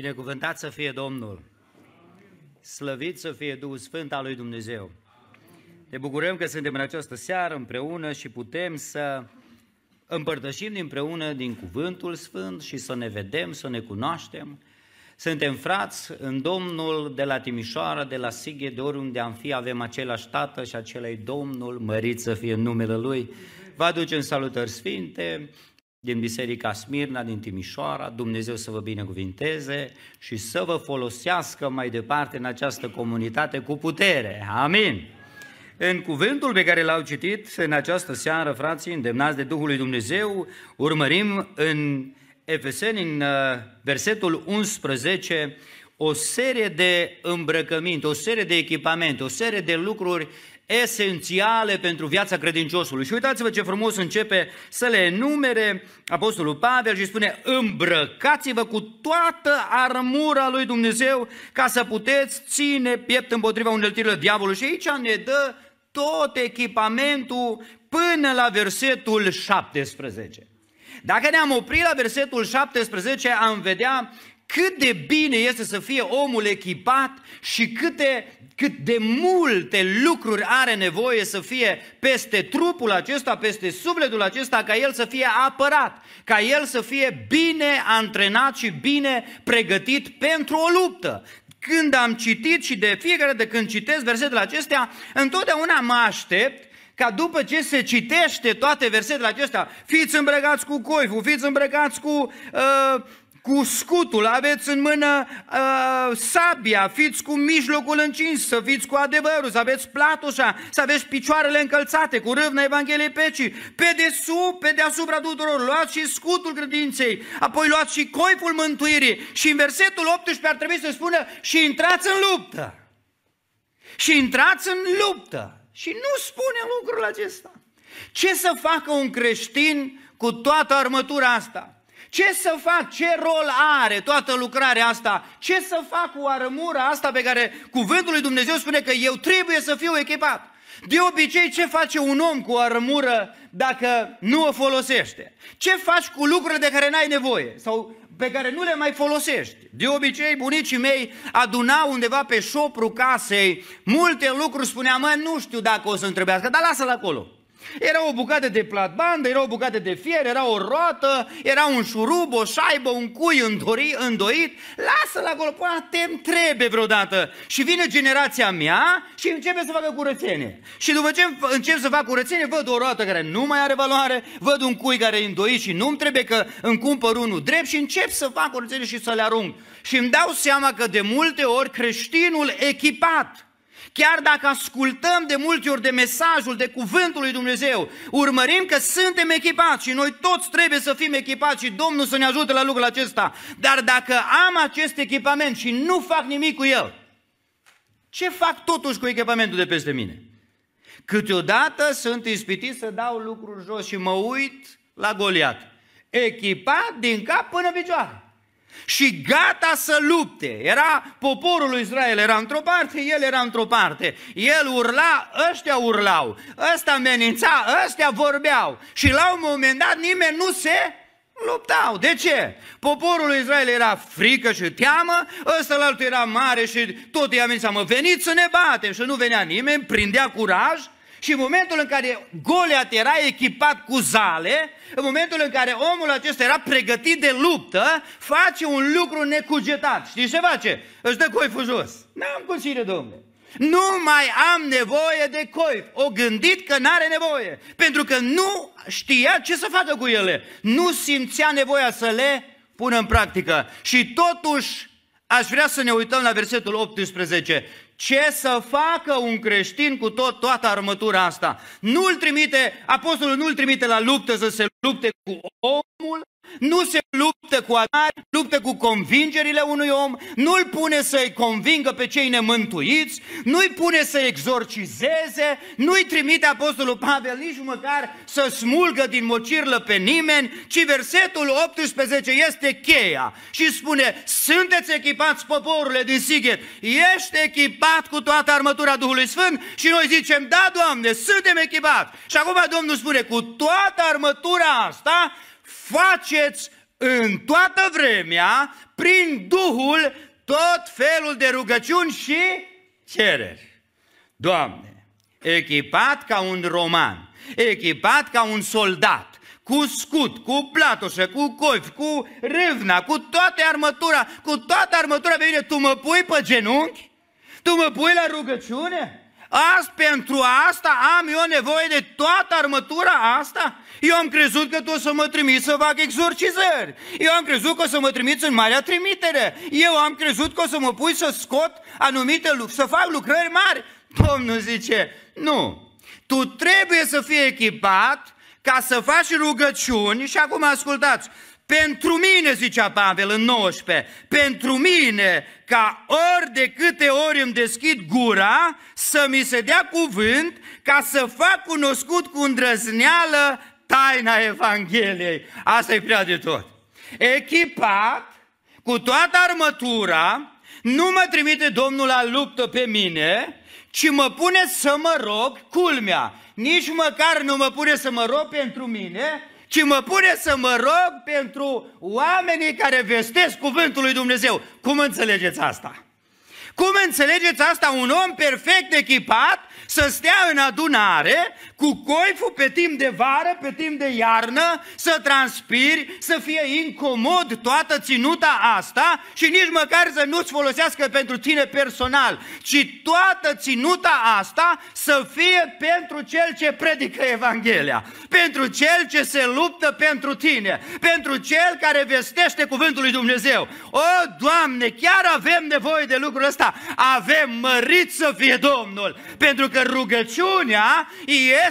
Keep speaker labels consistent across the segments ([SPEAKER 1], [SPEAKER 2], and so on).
[SPEAKER 1] Binecuvântat să fie Domnul! Slăvit să fie Duhul Sfânt al lui Dumnezeu! Ne bucurăm că suntem în această seară împreună și putem să împărtășim împreună din Cuvântul Sfânt și să ne vedem, să ne cunoaștem. Suntem frați în Domnul de la Timișoara, de la Sighe, de oriunde am fi, avem același Tată și același Domnul, mărit să fie numele Lui. Vă aducem salutări sfinte, din Biserica Smirna, din Timișoara, Dumnezeu să vă binecuvinteze și să vă folosească mai departe în această comunitate cu putere. Amin! În cuvântul pe care l-au citit în această seară, frații, îndemnați de Duhul lui Dumnezeu, urmărim în Efeseni, în uh, versetul 11, o serie de îmbrăcăminte, o serie de echipamente, o serie de lucruri esențiale pentru viața credinciosului. Și uitați-vă ce frumos începe să le enumere Apostolul Pavel și spune îmbrăcați-vă cu toată armura lui Dumnezeu ca să puteți ține piept împotriva uneltirilor diavolului. Și aici ne dă tot echipamentul până la versetul 17. Dacă ne-am oprit la versetul 17, am vedea cât de bine este să fie omul echipat și câte cât de multe lucruri are nevoie să fie peste trupul acesta, peste sufletul acesta, ca el să fie apărat, ca el să fie bine antrenat și bine pregătit pentru o luptă. Când am citit și de fiecare de când citesc versetele acestea, întotdeauna mă aștept ca după ce se citește toate versetele acestea, fiți îmbrăcați cu coiful, fiți îmbrăcați cu uh, cu scutul, aveți în mână uh, sabia, fiți cu mijlocul încins, să fiți cu adevărul, să aveți platușa, să aveți picioarele încălțate cu râvna Evangheliei Pecii, pe desubt, pe deasupra tuturor, luați și scutul credinței, apoi luați și coiful mântuirii și în versetul 18 ar trebui să spună și intrați în luptă. Și intrați în luptă. Și nu spune lucrul acesta. Ce să facă un creștin cu toată armătura asta? Ce să fac? Ce rol are toată lucrarea asta? Ce să fac cu armura asta pe care cuvântul lui Dumnezeu spune că eu trebuie să fiu echipat? De obicei, ce face un om cu o armură dacă nu o folosește? Ce faci cu lucrurile de care n-ai nevoie sau pe care nu le mai folosești? De obicei, bunicii mei adunau undeva pe șopru casei multe lucruri, spunea, mă, nu știu dacă o să întrebească, dar lasă-l acolo. Era o bucată de platbandă, era o bucată de fier, era o roată, era un șurub, o șaibă, un cui îndori, îndoit. Lasă-l acolo, până te trebuie vreodată. Și vine generația mea și începe să facă curățenie. Și după ce încep să fac curățenie, văd o roată care nu mai are valoare, văd un cui care e îndoit și nu-mi trebuie că îmi cumpăr unul drept și încep să fac curățenie și să le arunc. Și îmi dau seama că de multe ori creștinul echipat, Chiar dacă ascultăm de multe ori de mesajul, de cuvântul lui Dumnezeu, urmărim că suntem echipați și noi toți trebuie să fim echipați și Domnul să ne ajute la lucrul acesta. Dar dacă am acest echipament și nu fac nimic cu el, ce fac totuși cu echipamentul de peste mine? Câteodată sunt ispitit să dau lucruri jos și mă uit la Goliat. Echipat din cap până picioare și gata să lupte. Era poporul lui Israel, era într-o parte, el era într-o parte. El urla, ăștia urlau, ăsta amenința, ăștia vorbeau. Și la un moment dat nimeni nu se luptau. De ce? Poporul lui Israel era frică și teamă, ăsta la altul era mare și tot i-a amenința, mă veniți să ne batem. Și nu venea nimeni, prindea curaj și în momentul în care Goliat era echipat cu zale, în momentul în care omul acesta era pregătit de luptă, face un lucru necugetat. Știți ce face? Își dă coiful jos. N-am cum ține, domnule. Nu mai am nevoie de coif. O gândit că n-are nevoie. Pentru că nu știa ce să facă cu ele. Nu simțea nevoia să le pună în practică. Și totuși aș vrea să ne uităm la versetul 18 ce să facă un creștin cu tot, toată armătura asta. Nu-l trimite, apostolul nu-l trimite la luptă să se lupte cu omul, nu se luptă cu adari, luptă cu convingerile unui om, nu-l pune să-i convingă pe cei nemântuiți, nu-i pune să exorcizeze, nu-i trimite Apostolul Pavel nici măcar să smulgă din mocirlă pe nimeni, ci versetul 18 este cheia și spune, sunteți echipați poporule din Sighet, ești echipat cu toată armătura Duhului Sfânt și noi zicem, da, Doamne, suntem echipați. Și acum Domnul spune, cu toată armătura asta, faceți în toată vremea, prin Duhul, tot felul de rugăciuni și cereri. Doamne, echipat ca un roman, echipat ca un soldat, cu scut, cu platoșă, cu coif, cu râvna, cu toată armătura, cu toată armătura pe mine, tu mă pui pe genunchi? Tu mă pui la rugăciune? Azi, pentru asta am eu nevoie de toată armătura asta? Eu am crezut că tu o să mă trimiți să fac exorcizări. Eu am crezut că o să mă trimiți în marea trimitere. Eu am crezut că o să mă pui să scot anumite lucruri, să fac lucrări mari. Domnul zice, nu. Tu trebuie să fii echipat ca să faci rugăciuni și acum ascultați, pentru mine, zicea Pavel în 19, pentru mine, ca ori de câte ori îmi deschid gura, să mi se dea cuvânt, ca să fac cunoscut cu îndrăzneală taina Evangheliei. Asta e prea de tot. Echipat, cu toată armătura, nu mă trimite Domnul la luptă pe mine, ci mă pune să mă rog, culmea, nici măcar nu mă pune să mă rog pentru mine, ci mă pune să mă rog pentru oamenii care vestesc cuvântul lui Dumnezeu. Cum înțelegeți asta? Cum înțelegeți asta? Un om perfect echipat să stea în adunare cu coiful pe timp de vară, pe timp de iarnă, să transpiri, să fie incomod toată ținuta asta și nici măcar să nu-ți folosească pentru tine personal, ci toată ținuta asta să fie pentru cel ce predică Evanghelia, pentru cel ce se luptă pentru tine, pentru cel care vestește cuvântul lui Dumnezeu. O, Doamne, chiar avem nevoie de lucrul ăsta. Avem mărit să fie Domnul, pentru că rugăciunea este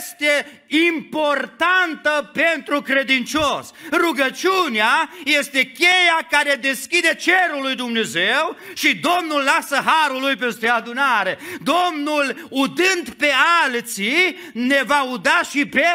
[SPEAKER 1] importantă pentru credincios. Rugăciunea este cheia care deschide cerul lui Dumnezeu și Domnul lasă harul lui peste adunare. Domnul, udând pe alții, ne va uda și pe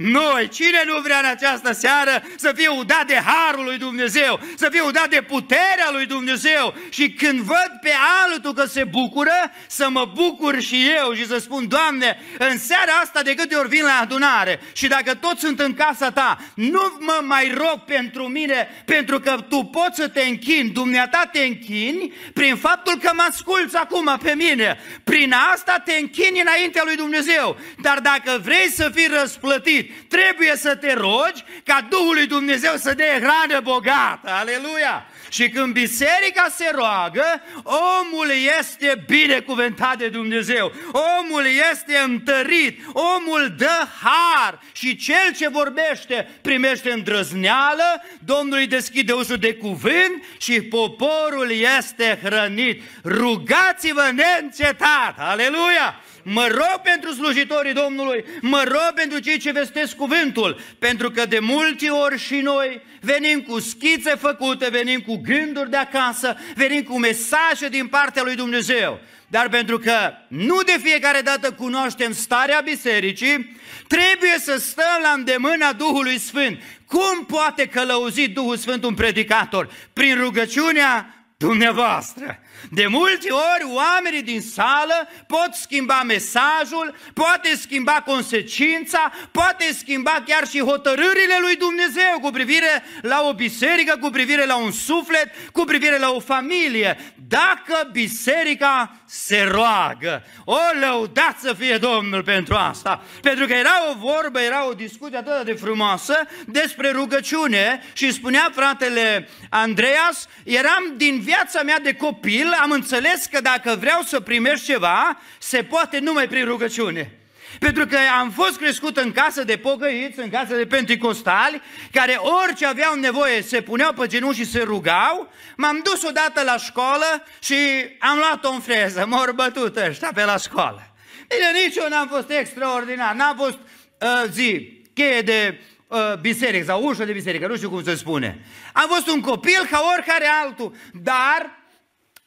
[SPEAKER 1] noi, cine nu vrea în această seară să fie udat de harul lui Dumnezeu, să fie udat de puterea lui Dumnezeu și când văd pe altul că se bucură, să mă bucur și eu și să spun, Doamne, în seara asta de câte ori vin la adunare și dacă toți sunt în casa ta, nu mă mai rog pentru mine, pentru că tu poți să te închini, dumneata te închini prin faptul că mă asculți acum pe mine. Prin asta te închini înaintea lui Dumnezeu. Dar dacă vrei să fii răsplătit, trebuie să te rogi ca Duhul lui Dumnezeu să dea hrană bogată. Aleluia! Și când biserica se roagă, omul este binecuvântat de Dumnezeu. Omul este întărit, omul dă har și cel ce vorbește primește îndrăzneală, Domnul îi deschide ușul de cuvânt și poporul este hrănit. Rugați-vă neîncetat! Aleluia! Mă rog pentru slujitorii Domnului, mă rog pentru cei ce vestesc cuvântul, pentru că de multe ori și noi venim cu schițe făcute, venim cu gânduri de acasă, venim cu mesaje din partea lui Dumnezeu. Dar pentru că nu de fiecare dată cunoaștem starea bisericii, trebuie să stăm la îndemâna Duhului Sfânt. Cum poate călăuzi Duhul Sfânt un predicator? Prin rugăciunea dumneavoastră. De multe ori oamenii din sală pot schimba mesajul, poate schimba consecința, poate schimba chiar și hotărârile lui Dumnezeu cu privire la o biserică, cu privire la un suflet, cu privire la o familie. Dacă biserica se roagă, o lăudat să fie Domnul pentru asta. Pentru că era o vorbă, era o discuție atât de frumoasă despre rugăciune și spunea fratele Andreas, eram din viața mea de copil, am înțeles că dacă vreau să primești ceva, se poate numai prin rugăciune. Pentru că am fost crescut în casă de pogăiți, în casă de penticostali, care orice aveau nevoie se puneau pe genunchi și se rugau. M-am dus odată la școală și am luat-o în freză, m-au bătut ăștia pe la școală. Bine, nici eu n-am fost extraordinar, n-am fost uh, zi, cheie de uh, biserică sau ușă de biserică, nu știu cum se spune. Am fost un copil ca oricare altul, dar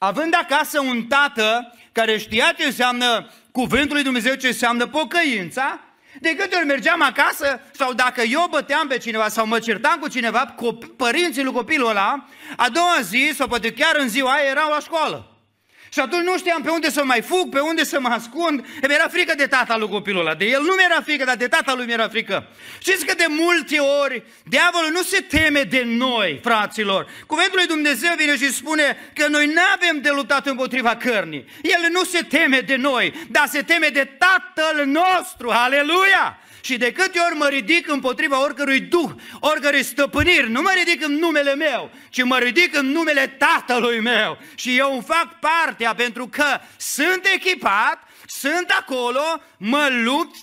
[SPEAKER 1] având acasă un tată care știa ce înseamnă cuvântul lui Dumnezeu, ce înseamnă pocăința, de câte ori mergeam acasă sau dacă eu băteam pe cineva sau mă certam cu cineva, părinții lui copilul ăla, a doua zi sau poate chiar în ziua aia erau la școală. Și atunci nu știam pe unde să mai fug, pe unde să mă ascund. Mi-era frică de tata lui copilul ăla. De el nu mi-era frică, dar de tata lui mi-era frică. Știți că de multe ori diavolul nu se teme de noi, fraților. Cuvântul lui Dumnezeu vine și spune că noi nu avem de luptat împotriva cărnii. El nu se teme de noi, dar se teme de tatăl nostru. Aleluia! Și de câte ori mă ridic împotriva oricărui duh, oricărui stăpâniri, nu mă ridic în numele meu, ci mă ridic în numele tatălui meu. Și eu îmi fac partea pentru că sunt echipat, sunt acolo, mă lupt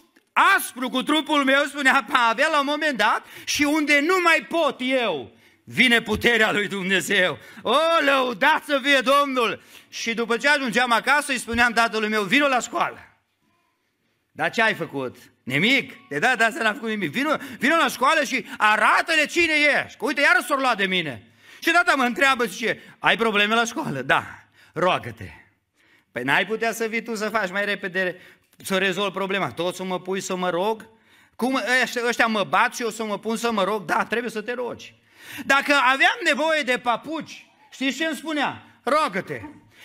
[SPEAKER 1] aspru cu trupul meu, spunea Pavel la un moment dat, și unde nu mai pot eu, vine puterea lui Dumnezeu. O, lăudați să fie Domnul! Și după ce ajungeam acasă, îi spuneam tatălui meu, vino la școală. Dar ce ai făcut? Nimic. De data asta n-a făcut nimic. Vino, vino la școală și arată-le cine ești. Că uite, iară s-o luat de mine. Și tata mă întreabă, zice, ai probleme la școală? Da, roagă-te. Păi n-ai putea să vii tu să faci mai repede, să rezolvi problema. Tot să mă pui să mă rog? Cum ăștia, ăștia mă bat și eu să mă pun să mă rog? Da, trebuie să te rogi. Dacă aveam nevoie de papuci, știți ce îmi spunea? Roagă-te.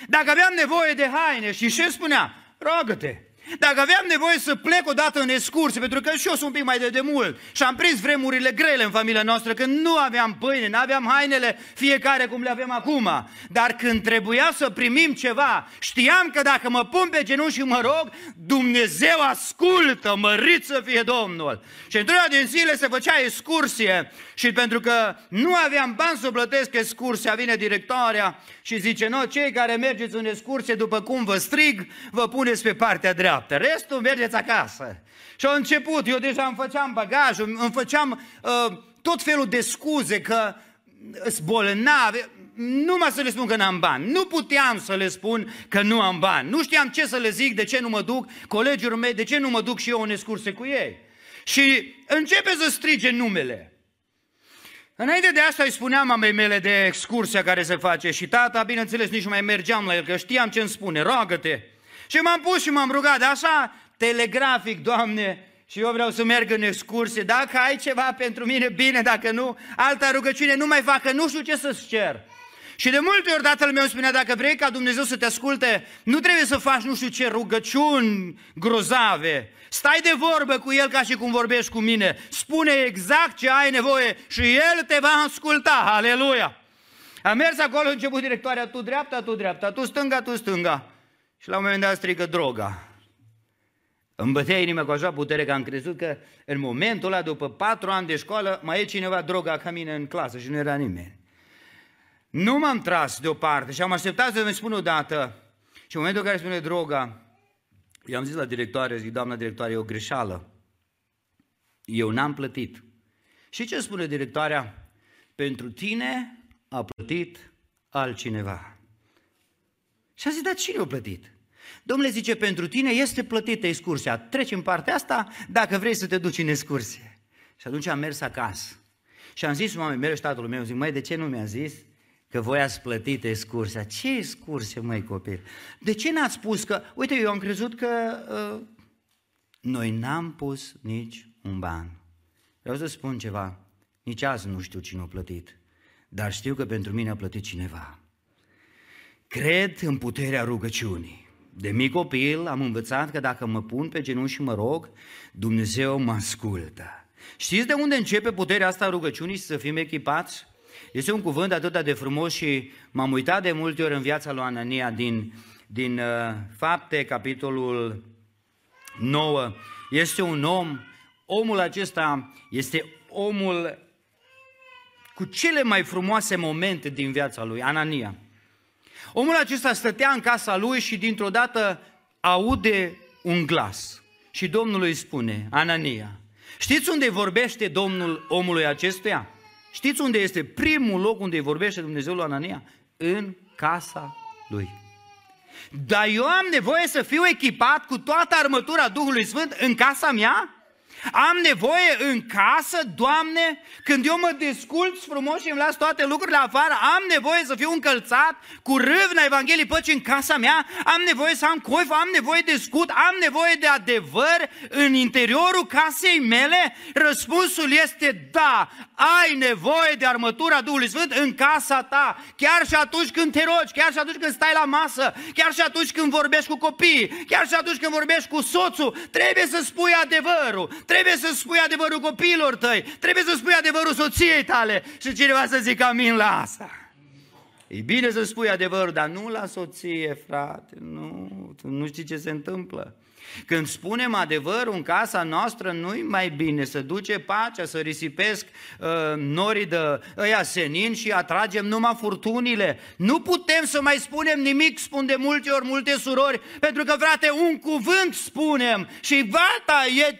[SPEAKER 1] Dacă aveam nevoie de haine, și ce spunea? Roagă-te. Dacă aveam nevoie să plec odată în excursie, pentru că și eu sunt un pic mai de demult și am prins vremurile grele în familia noastră, când nu aveam pâine, nu aveam hainele fiecare cum le avem acum, dar când trebuia să primim ceva, știam că dacă mă pun pe genunchi și mă rog, Dumnezeu ascultă, mărit să fie Domnul. Și într-una din zile se făcea excursie și pentru că nu aveam bani să plătesc excursia, vine directoarea și zice, no, cei care mergeți în excursie, după cum vă strig, vă puneți pe partea dreaptă, restul mergeți acasă. Și au început, eu deja îmi făceam bagajul, îmi făceam uh, tot felul de scuze că sunt bolnavi, numai să le spun că n-am bani. Nu puteam să le spun că nu am bani. Nu știam ce să le zic, de ce nu mă duc, colegii mei, de ce nu mă duc și eu în excursie cu ei. Și începe să strige numele. Înainte de asta îi spuneam mamei mele de excursia care se face și tata, bineînțeles, nici nu mai mergeam la el, că știam ce îmi spune, roagă-te. Și m-am pus și m-am rugat, de așa, telegrafic, Doamne, și eu vreau să merg în excursie, dacă ai ceva pentru mine, bine, dacă nu, alta rugăciune nu mai fac, că nu știu ce să-ți cer. Și de multe ori tatăl meu spunea, dacă vrei ca Dumnezeu să te asculte, nu trebuie să faci nu știu ce rugăciuni grozave. Stai de vorbă cu El ca și cum vorbești cu mine. Spune exact ce ai nevoie și El te va asculta. Aleluia! Am mers acolo, început directoarea, tu dreapta, tu dreapta, tu stânga, tu stânga. Și la un moment dat strică droga. Îmi bătea inima cu așa putere că am crezut că în momentul ăla, după patru ani de școală, mai e cineva droga ca mine în clasă și nu era nimeni. Nu m-am tras deoparte și am așteptat să mi spună odată. Și în momentul în care spune droga, i-am zis la directoare, zic, doamna directoare, e o greșeală. Eu n-am plătit. Și ce spune directoarea? Pentru tine a plătit altcineva. Și a zis, dar cine a plătit? Domnule zice, pentru tine este plătită excursia. Treci în partea asta dacă vrei să te duci în excursie. Și atunci am mers acasă. Și am zis mamei mele și tatălui meu, zic, mai de ce nu mi-a zis? Că voi ați plătit excursia. Ce excursie, măi copil? De ce n-ați spus că, uite, eu am crezut că uh, noi n-am pus nici un ban. Vreau să spun ceva, nici azi nu știu cine a plătit, dar știu că pentru mine a plătit cineva. Cred în puterea rugăciunii. De mic copil am învățat că dacă mă pun pe genunchi și mă rog, Dumnezeu mă ascultă. Știți de unde începe puterea asta a rugăciunii să fim echipați? Este un cuvânt atât de frumos și m-am uitat de multe ori în viața lui Anania din, din uh, Fapte, capitolul 9. Este un om, omul acesta este omul cu cele mai frumoase momente din viața lui, Anania. Omul acesta stătea în casa lui și dintr-o dată aude un glas. Și Domnul îi spune, Anania, știți unde vorbește Domnul omului acestuia? Știți unde este primul loc unde îi vorbește Dumnezeu lui Anania? În casa lui. Dar eu am nevoie să fiu echipat cu toată armătura Duhului Sfânt în casa mea? Am nevoie în casă, Doamne, când eu mă desculț frumos și îmi las toate lucrurile afară, am nevoie să fiu încălțat cu râvna Evangheliei Păcii în casa mea, am nevoie să am coif, am nevoie de scut, am nevoie de adevăr în interiorul casei mele? Răspunsul este da, ai nevoie de armătura Duhului Sfânt în casa ta, chiar și atunci când te rogi, chiar și atunci când stai la masă, chiar și atunci când vorbești cu copiii, chiar și atunci când vorbești cu soțul, trebuie să spui adevărul, trebuie să spui adevărul copiilor tăi, trebuie să spui adevărul soției tale și cineva să zică amin la asta. E bine să spui adevărul, dar nu la soție, frate, nu, nu știi ce se întâmplă. Când spunem adevărul în casa noastră, nu-i mai bine să duce pacea, să risipesc uh, norii de ăia senin și atragem numai furtunile. Nu putem să mai spunem nimic, spun de multe ori multe surori, pentru că, frate, un cuvânt spunem și gata, e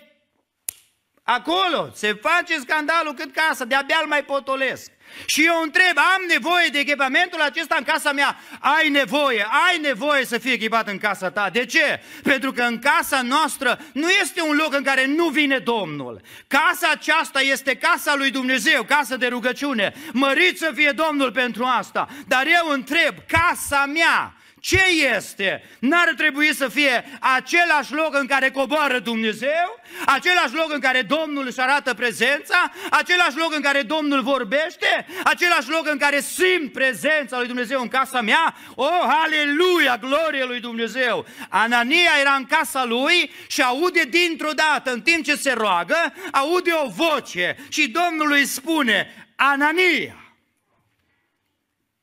[SPEAKER 1] acolo, se face scandalul cât casa, de-abia îl mai potolesc. Și eu întreb, am nevoie de echipamentul acesta în casa mea? Ai nevoie, ai nevoie să fie echipat în casa ta. De ce? Pentru că în casa noastră nu este un loc în care nu vine Domnul. Casa aceasta este casa lui Dumnezeu, casa de rugăciune. Mărit să fie Domnul pentru asta. Dar eu întreb, casa mea, ce este? N-ar trebui să fie același loc în care coboară Dumnezeu, același loc în care Domnul își arată prezența, același loc în care Domnul vorbește, același loc în care simt prezența lui Dumnezeu în casa mea? Oh, aleluia, glorie lui Dumnezeu! Anania era în casa lui și aude dintr-o dată, în timp ce se roagă, aude o voce și Domnul îi spune, Anania!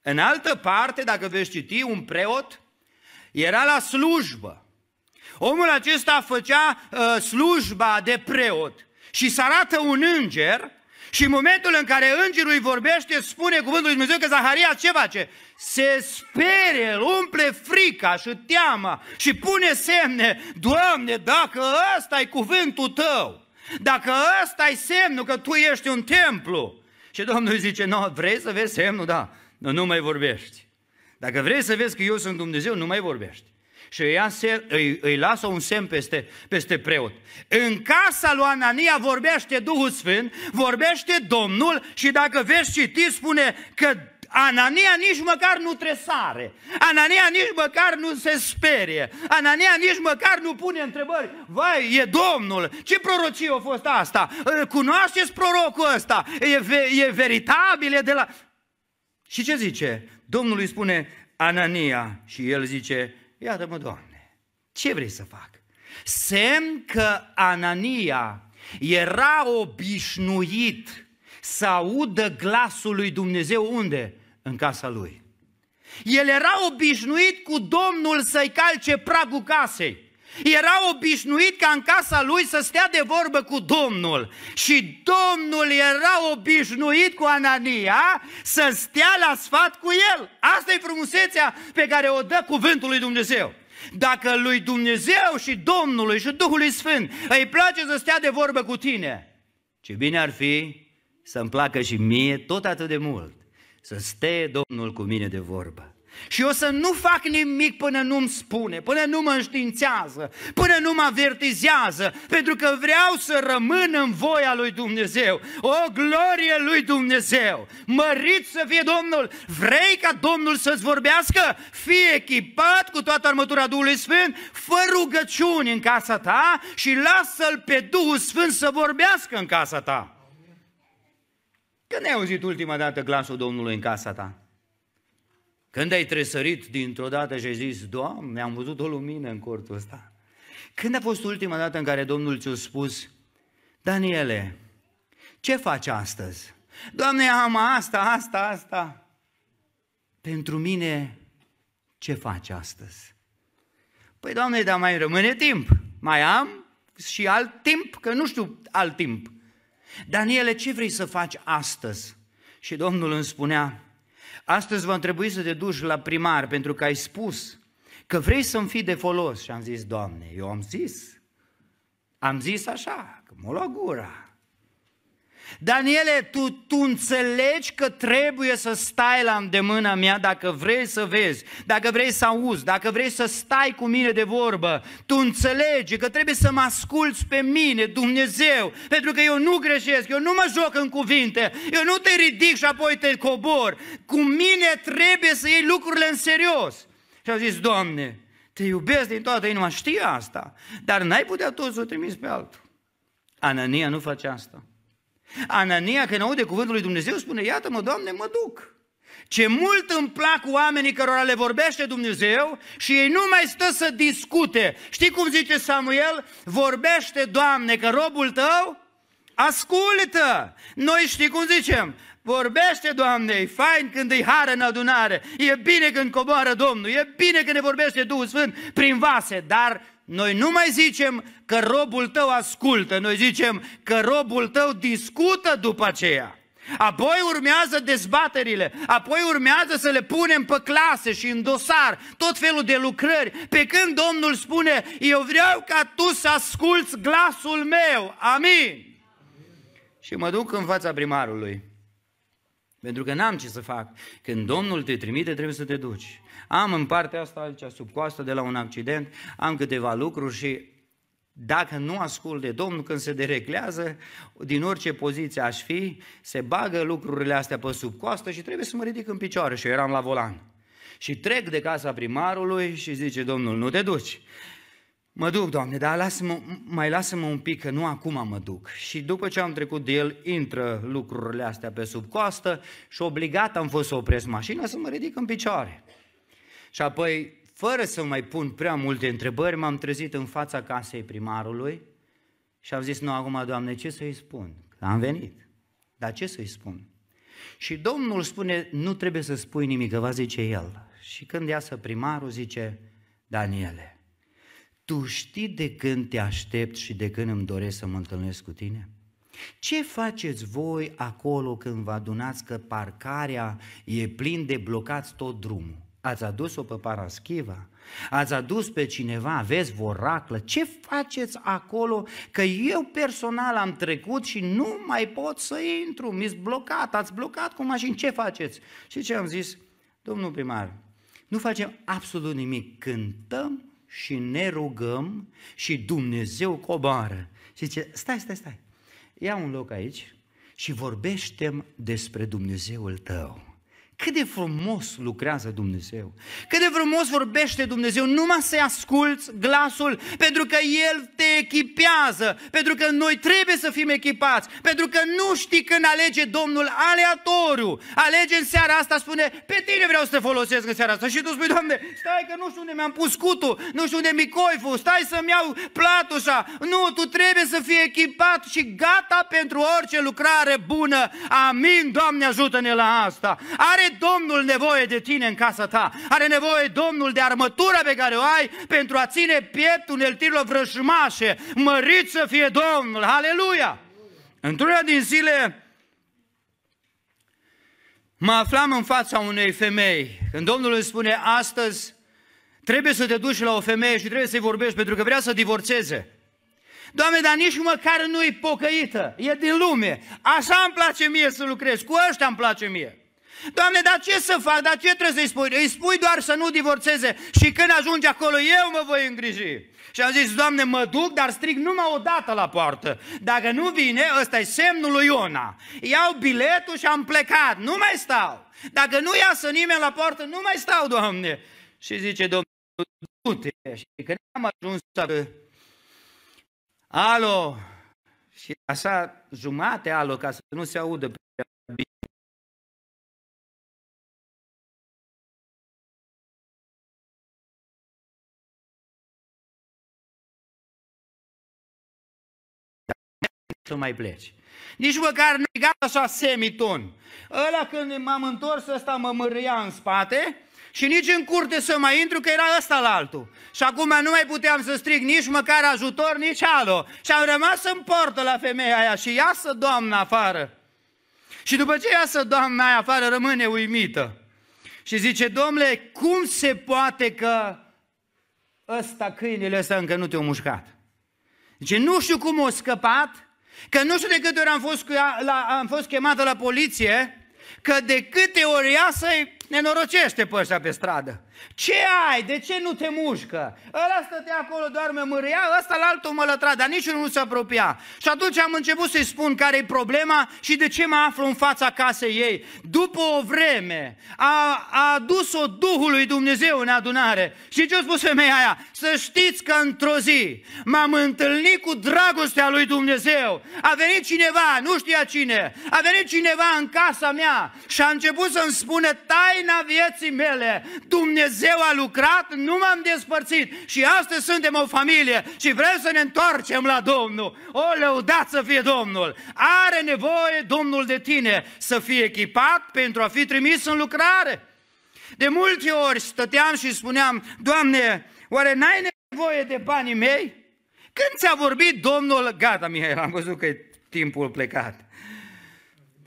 [SPEAKER 1] În altă parte, dacă veți citi, un preot era la slujbă. Omul acesta făcea uh, slujba de preot și se arată un înger și în momentul în care îngerul îi vorbește, spune cuvântul lui Dumnezeu că Zaharia ce face? Se sperie, îl umple frica și teama și pune semne. Doamne, dacă ăsta e cuvântul tău, dacă ăsta e semnul că tu ești un templu, și Domnul îi zice, nu, vrei să vezi semnul? Da nu, nu mai vorbești. Dacă vrei să vezi că eu sunt Dumnezeu, nu mai vorbești. Și îi, se, îi, îi lasă un semn peste, peste preot. În casa lui Anania vorbește Duhul Sfânt, vorbește Domnul și dacă vezi citi, spune că Anania nici măcar nu tresare. Anania nici măcar nu se sperie. Anania nici măcar nu pune întrebări. Vai, e Domnul. Ce prorocie a fost asta? Cunoașteți prorocul ăsta? E, e veritabil? E de la... Și ce zice? Domnul îi spune Anania și el zice, iată-mă, Doamne, ce vrei să fac? Semn că Anania era obișnuit să audă glasul lui Dumnezeu unde? În casa lui. El era obișnuit cu Domnul să-i calce pragul casei. Era obișnuit ca în casa lui să stea de vorbă cu Domnul. Și Domnul era obișnuit cu Anania să stea la sfat cu el. Asta e frumusețea pe care o dă cuvântul lui Dumnezeu. Dacă lui Dumnezeu și Domnului și Duhului Sfânt îi place să stea de vorbă cu tine, ce bine ar fi să-mi placă și mie tot atât de mult să stea Domnul cu mine de vorbă. Și o să nu fac nimic până nu-mi spune, până nu mă înștiințează, până nu mă avertizează, pentru că vreau să rămân în voia lui Dumnezeu. O glorie lui Dumnezeu! Mărit să fie Domnul! Vrei ca Domnul să-ți vorbească? Fii echipat cu toată armătura Duhului Sfânt, fă rugăciuni în casa ta și lasă-L pe Duhul Sfânt să vorbească în casa ta. Când ai auzit ultima dată glasul Domnului în casa ta? Când ai tresărit dintr-o dată și ai zis, Doamne, am văzut o lumină în cortul ăsta. Când a fost ultima dată în care Domnul ți-a spus, Daniele, ce faci astăzi? Doamne, am asta, asta, asta. Pentru mine, ce faci astăzi? Păi, Doamne, dar mai rămâne timp. Mai am și alt timp, că nu știu alt timp. Daniele, ce vrei să faci astăzi? Și Domnul îmi spunea, astăzi va trebui să te duci la primar pentru că ai spus că vrei să-mi fii de folos. Și am zis, Doamne, eu am zis, am zis așa, că mă lua gura. Daniele, tu, tu înțelegi că trebuie să stai la îndemâna mea dacă vrei să vezi, dacă vrei să auzi, dacă vrei să stai cu mine de vorbă. Tu înțelegi că trebuie să mă asculți pe mine, Dumnezeu, pentru că eu nu greșesc, eu nu mă joc în cuvinte, eu nu te ridic și apoi te cobor. Cu mine trebuie să iei lucrurile în serios. Și au zis, Doamne, te iubesc din toată inima, știi asta, dar n-ai putea tot să o trimiți pe altul. Anania nu face asta. Anania, când aude cuvântul lui Dumnezeu, spune, iată-mă, Doamne, mă duc. Ce mult îmi plac oamenii cărora le vorbește Dumnezeu și ei nu mai stă să discute. Știi cum zice Samuel? Vorbește, Doamne, că robul tău ascultă. Noi știi cum zicem? Vorbește, Doamne, e fain când îi hară în adunare, e bine când coboară Domnul, e bine când ne vorbește Duhul Sfânt prin vase, dar noi nu mai zicem că robul tău ascultă, noi zicem că robul tău discută după aceea. Apoi urmează dezbaterile, apoi urmează să le punem pe clase și în dosar tot felul de lucrări, pe când Domnul spune, eu vreau ca tu să asculți glasul meu, amin. Și mă duc în fața primarului, pentru că n-am ce să fac. Când Domnul te trimite, trebuie să te duci. Am în partea asta, aici, sub coastă, de la un accident, am câteva lucruri și dacă nu ascult de Domnul când se dereglează, din orice poziție aș fi, se bagă lucrurile astea pe sub coastă și trebuie să mă ridic în picioare și eu eram la volan. Și trec de casa primarului și zice, Domnul, nu te duci. Mă duc, Doamne, dar lasă-mă, mai lasă-mă un pic, că nu acum mă duc. Și după ce am trecut de el, intră lucrurile astea pe sub coastă și obligat am fost să opresc mașina să mă ridic în picioare. Și apoi, fără să mai pun prea multe întrebări, m-am trezit în fața casei primarului și am zis, nu, acum, Doamne, ce să-i spun? Că am venit. Dar ce să-i spun? Și Domnul spune, nu trebuie să spui nimic, că va zice el. Și când iasă primarul, zice, Daniele, tu știi de când te aștept și de când îmi doresc să mă întâlnesc cu tine? Ce faceți voi acolo când vă adunați că parcarea e plin de blocați tot drumul? Ați adus-o pe Paraschiva? Ați adus pe cineva, aveți voraclă? Ce faceți acolo? Că eu personal am trecut și nu mai pot să intru, mi-s blocat, ați blocat cu mașini, ce faceți? Și ce am zis? Domnul primar, nu facem absolut nimic, cântăm și ne rugăm și Dumnezeu coboară. Și zice, stai, stai, stai, ia un loc aici și vorbește despre Dumnezeul tău. Cât de frumos lucrează Dumnezeu, cât de frumos vorbește Dumnezeu, numai să-i asculți glasul, pentru că El te echipează, pentru că noi trebuie să fim echipați, pentru că nu știi când alege Domnul aleatoriu, alege în seara asta, spune, pe tine vreau să te folosesc în seara asta. Și tu spui, Doamne, stai că nu știu unde mi-am pus cutul, nu știu unde mi coiful, stai să-mi iau platușa, nu, tu trebuie să fii echipat și gata pentru orice lucrare bună, amin, Doamne ajută-ne la asta, are Domnul nevoie de tine în casa ta. Are nevoie Domnul de armătura pe care o ai pentru a ține pieptul uneltirilor vrăjmașe. Mărit să fie Domnul! Aleluia! Într-una din zile mă aflam în fața unei femei. Când Domnul îmi spune astăzi trebuie să te duci la o femeie și trebuie să-i vorbești pentru că vrea să divorțeze. Doamne, dar nici măcar nu-i pocăită, e din lume. Așa îmi place mie să lucrez, cu ăștia îmi place mie. Doamne, dar ce să fac? Dar ce trebuie să-i spui? Îi spui doar să nu divorțeze și când ajunge acolo eu mă voi îngriji. Și am zis, Doamne, mă duc, dar strig numai o dată la poartă. Dacă nu vine, ăsta e semnul lui Iona. Iau biletul și am plecat, nu mai stau. Dacă nu iasă nimeni la poartă, nu mai stau, Doamne. Și zice Domnul, du-te. Și când am ajuns să... Alo! Și așa jumate alo, ca să nu se audă să mai pleci. Nici măcar nu e gata așa semiton. Ăla când m-am întors, ăsta mă mărâia în spate și nici în curte să mai intru, că era ăsta la altul. Și acum nu mai puteam să strig nici măcar ajutor, nici alo. Și am rămas în portă la femeia aia și iasă doamna afară. Și după ce iasă doamna aia afară, rămâne uimită. Și zice, domnule, cum se poate că ăsta, câinele ăsta încă nu te-a mușcat? Zice, nu știu cum a scăpat, Că nu știu de câte ori am fost, la, am fost chemată la poliție, că de câte ori ia să-i nenorocește pe ăștia pe stradă. Ce ai? De ce nu te mușcă? Ăla stătea acolo, doarme mâria, ăsta la altul mă lătra, dar niciunul nu se apropia. Și atunci am început să-i spun care e problema și de ce mă aflu în fața casei ei. După o vreme a, a adus-o Duhul lui Dumnezeu în adunare. Și ce a spus femeia aia? Să știți că într-o zi m-am întâlnit cu dragostea lui Dumnezeu. A venit cineva, nu știa cine, a venit cineva în casa mea și a început să-mi spună taina vieții mele. Dumnezeu Dumnezeu a lucrat, nu m-am despărțit și astăzi suntem o familie și vrem să ne întoarcem la Domnul. O, lăudat să fie Domnul! Are nevoie Domnul de tine să fii echipat pentru a fi trimis în lucrare. De multe ori stăteam și spuneam, Doamne, oare n-ai nevoie de banii mei? Când ți-a vorbit Domnul, gata, Mihai, am văzut că e timpul plecat.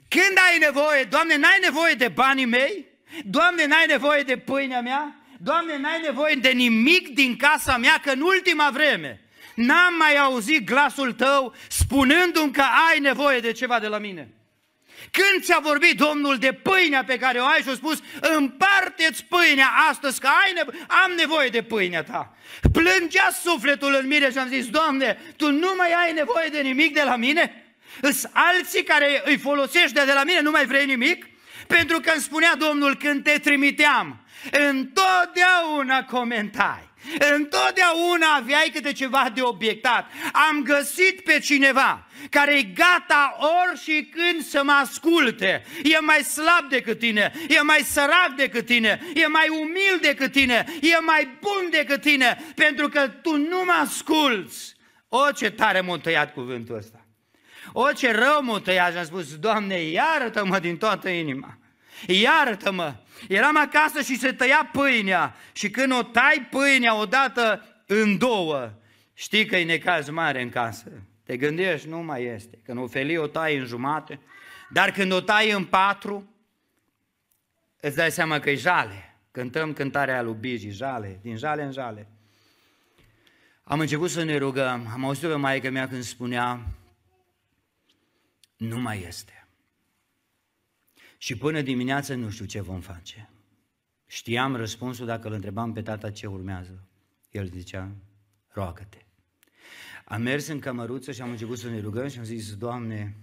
[SPEAKER 1] Când ai nevoie, Doamne, n-ai nevoie de banii mei? Doamne, n-ai nevoie de pâinea mea? Doamne, n-ai nevoie de nimic din casa mea, că în ultima vreme n-am mai auzit glasul tău spunându-mi că ai nevoie de ceva de la mine. Când ți-a vorbit Domnul de pâinea pe care o ai și a spus, împarte-ți pâinea astăzi, că ai nevo- am nevoie de pâinea ta. Plângea sufletul în mine și am zis, Doamne, Tu nu mai ai nevoie de nimic de la mine? Îs alții care îi folosești de la mine, nu mai vrei nimic? Pentru că îmi spunea Domnul când te trimiteam, întotdeauna comentai. Întotdeauna aveai câte ceva de obiectat. Am găsit pe cineva care e gata ori și când să mă asculte. E mai slab decât tine, e mai sărac decât tine, e mai umil decât tine, e mai bun decât tine, pentru că tu nu mă asculți. O, ce tare m-a tăiat cuvântul ăsta. O, ce rău m-a tăiat și am spus, Doamne, iartă-mă din toată inima. Iartă-mă! Eram acasă și se tăia pâinea și când o tai pâinea odată în două, știi că e necaz mare în casă. Te gândești, nu mai este. Când o felie o tai în jumate, dar când o tai în patru, îți dai seama că e jale. Cântăm cântarea lui Bigi, jale, din jale în jale. Am început să ne rugăm, am auzit pe maică mea când spunea, nu mai este. Și până dimineață nu știu ce vom face. Știam răspunsul dacă îl întrebam pe tata ce urmează. El zicea, roagă-te. Am mers în cămăruță și am început să ne rugăm și am zis, Doamne,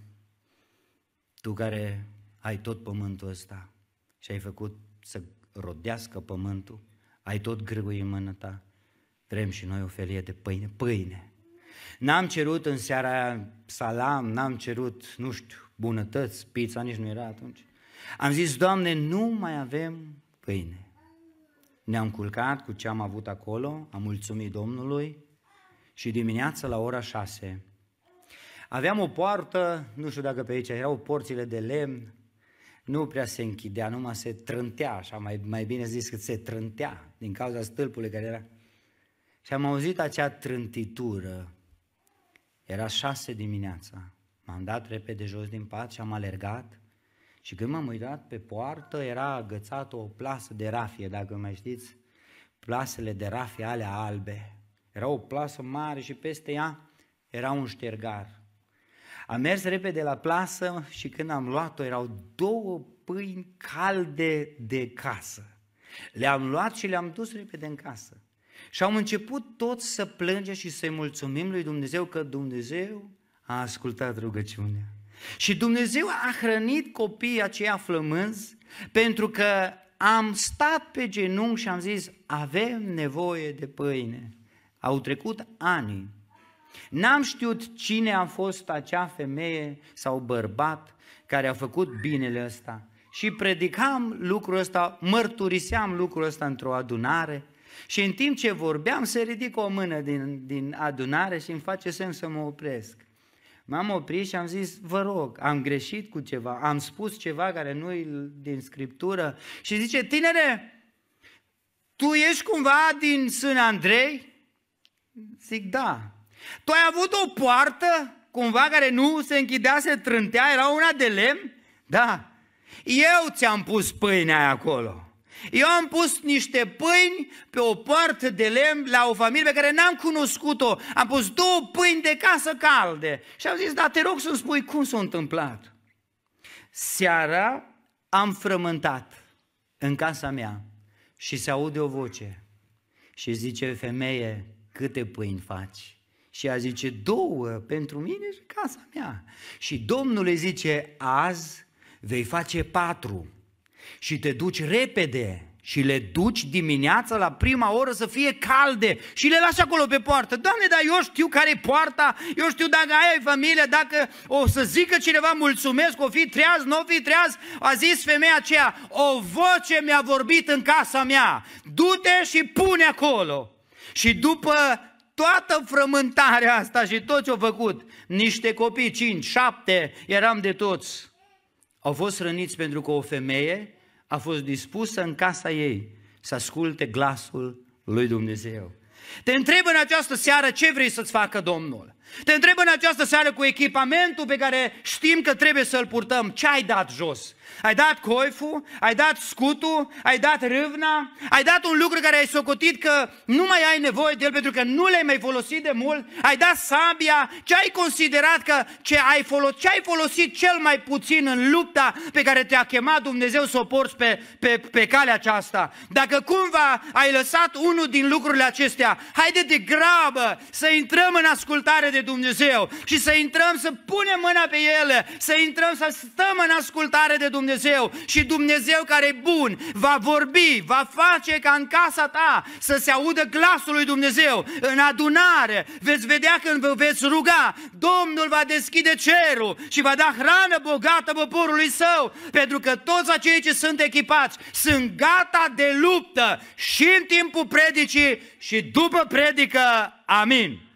[SPEAKER 1] Tu care ai tot pământul ăsta și ai făcut să rodească pământul, ai tot grâul în mână Ta, vrem și noi o felie de pâine, pâine. N-am cerut în seara aia salam, n-am cerut, nu știu, bunătăți, pizza nici nu era atunci. Am zis, Doamne, nu mai avem pâine. Ne-am culcat cu ce am avut acolo, am mulțumit Domnului și dimineața la ora șase aveam o poartă, nu știu dacă pe aici erau porțile de lemn, nu prea se închidea, numai se trântea, așa mai, mai bine zis că se trântea din cauza stâlpului care era. Și am auzit acea trântitură. Era șase dimineața. M-am dat repede jos din pat și am alergat și când m-am uitat pe poartă, era agățată o plasă de rafie, dacă mai știți, plasele de rafie alea albe. Era o plasă mare și peste ea era un ștergar. Am mers repede la plasă și când am luat-o erau două pâini calde de casă. Le-am luat și le-am dus repede în casă. Și am început toți să plângem și să-i mulțumim lui Dumnezeu că Dumnezeu a ascultat rugăciunea. Și Dumnezeu a hrănit copiii aceia flămânzi pentru că am stat pe genunchi și am zis, avem nevoie de pâine. Au trecut ani. N-am știut cine a fost acea femeie sau bărbat care a făcut binele ăsta. Și predicam lucrul ăsta, mărturiseam lucrul ăsta într-o adunare și în timp ce vorbeam se ridică o mână din, din adunare și îmi face semn să mă opresc. M-am oprit și am zis, vă rog, am greșit cu ceva, am spus ceva care nu e din Scriptură. Și zice, tinere, tu ești cumva din Sân Andrei? Zic, da. Tu ai avut o poartă cumva care nu se închidea, se trântea, era una de lemn? Da. Eu ți-am pus pâinea aia acolo. Eu am pus niște pâini pe o poartă de lemn la o familie pe care n-am cunoscut-o. Am pus două pâini de casă calde. Și am zis, da, te rog să-mi spui cum s-a întâmplat. Seara am frământat în casa mea și se aude o voce și zice, femeie, câte pâini faci? Și ea zice, două pentru mine și casa mea. Și Domnul îi zice, azi vei face patru și te duci repede și le duci dimineața la prima oră să fie calde și le lași acolo pe poartă. Doamne, dar eu știu care e poarta, eu știu dacă ai familie, dacă o să zică cineva mulțumesc, o fi treaz, nu o fi treaz, a zis femeia aceea, o voce mi-a vorbit în casa mea, du-te și pune acolo. Și după toată frământarea asta și tot ce-au făcut, niște copii, cinci, șapte, eram de toți, au fost răniți pentru că o femeie a fost dispusă în casa ei să asculte glasul lui Dumnezeu. Te întreb în această seară ce vrei să-ți facă Domnul. Te întreb în această seară cu echipamentul pe care știm că trebuie să-l purtăm, ce ai dat jos? Ai dat coiful, ai dat scutul, ai dat râvna, ai dat un lucru care ai socotit că nu mai ai nevoie de el pentru că nu l-ai mai folosit de mult, ai dat sabia, ce ai considerat că ce ai, folosit, ce ai folosit cel mai puțin în lupta pe care te-a chemat Dumnezeu să o porți pe, pe, pe calea aceasta. Dacă cumva ai lăsat unul din lucrurile acestea, haide de grabă să intrăm în ascultare de Dumnezeu și să intrăm să punem mâna pe ele, să intrăm să stăm în ascultare de Dumnezeu și Dumnezeu care e bun va vorbi, va face ca în casa ta să se audă glasul lui Dumnezeu. În adunare veți vedea când vă veți ruga, Domnul va deschide cerul și va da hrană bogată poporului său, pentru că toți acei ce sunt echipați sunt gata de luptă și în timpul predicii și după predică. Amin.